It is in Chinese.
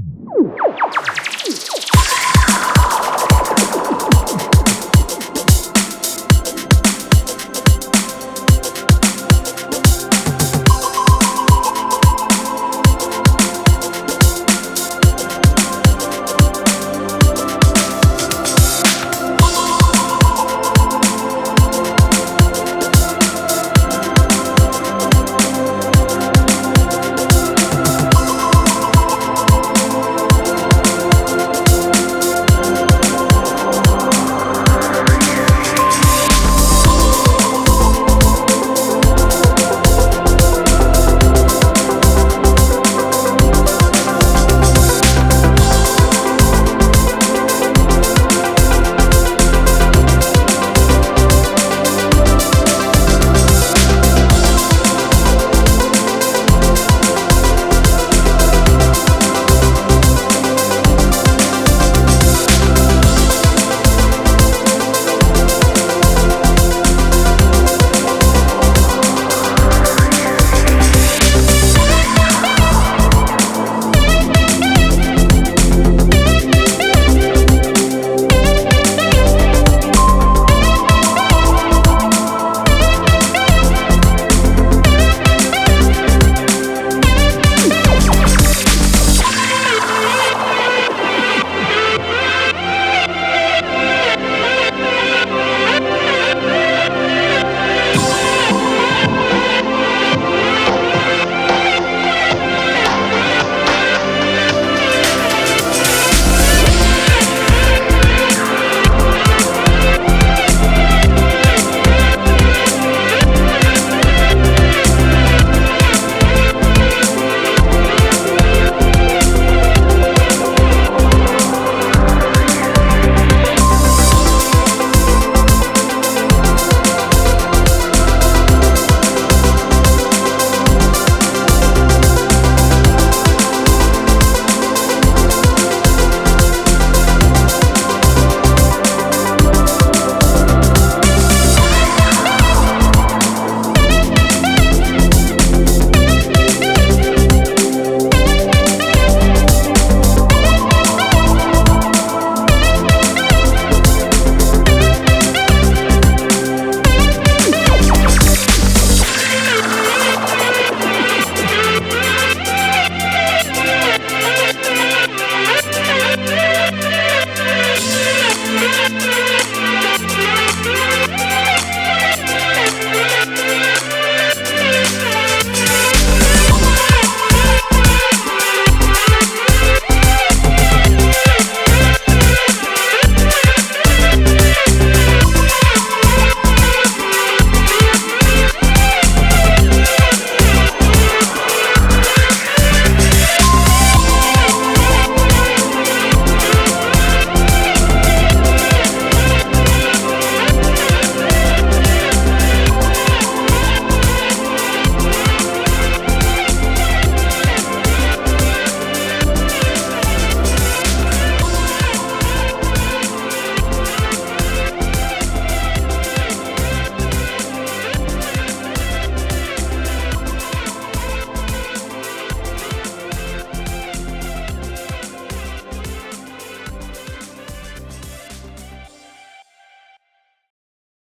Ooh.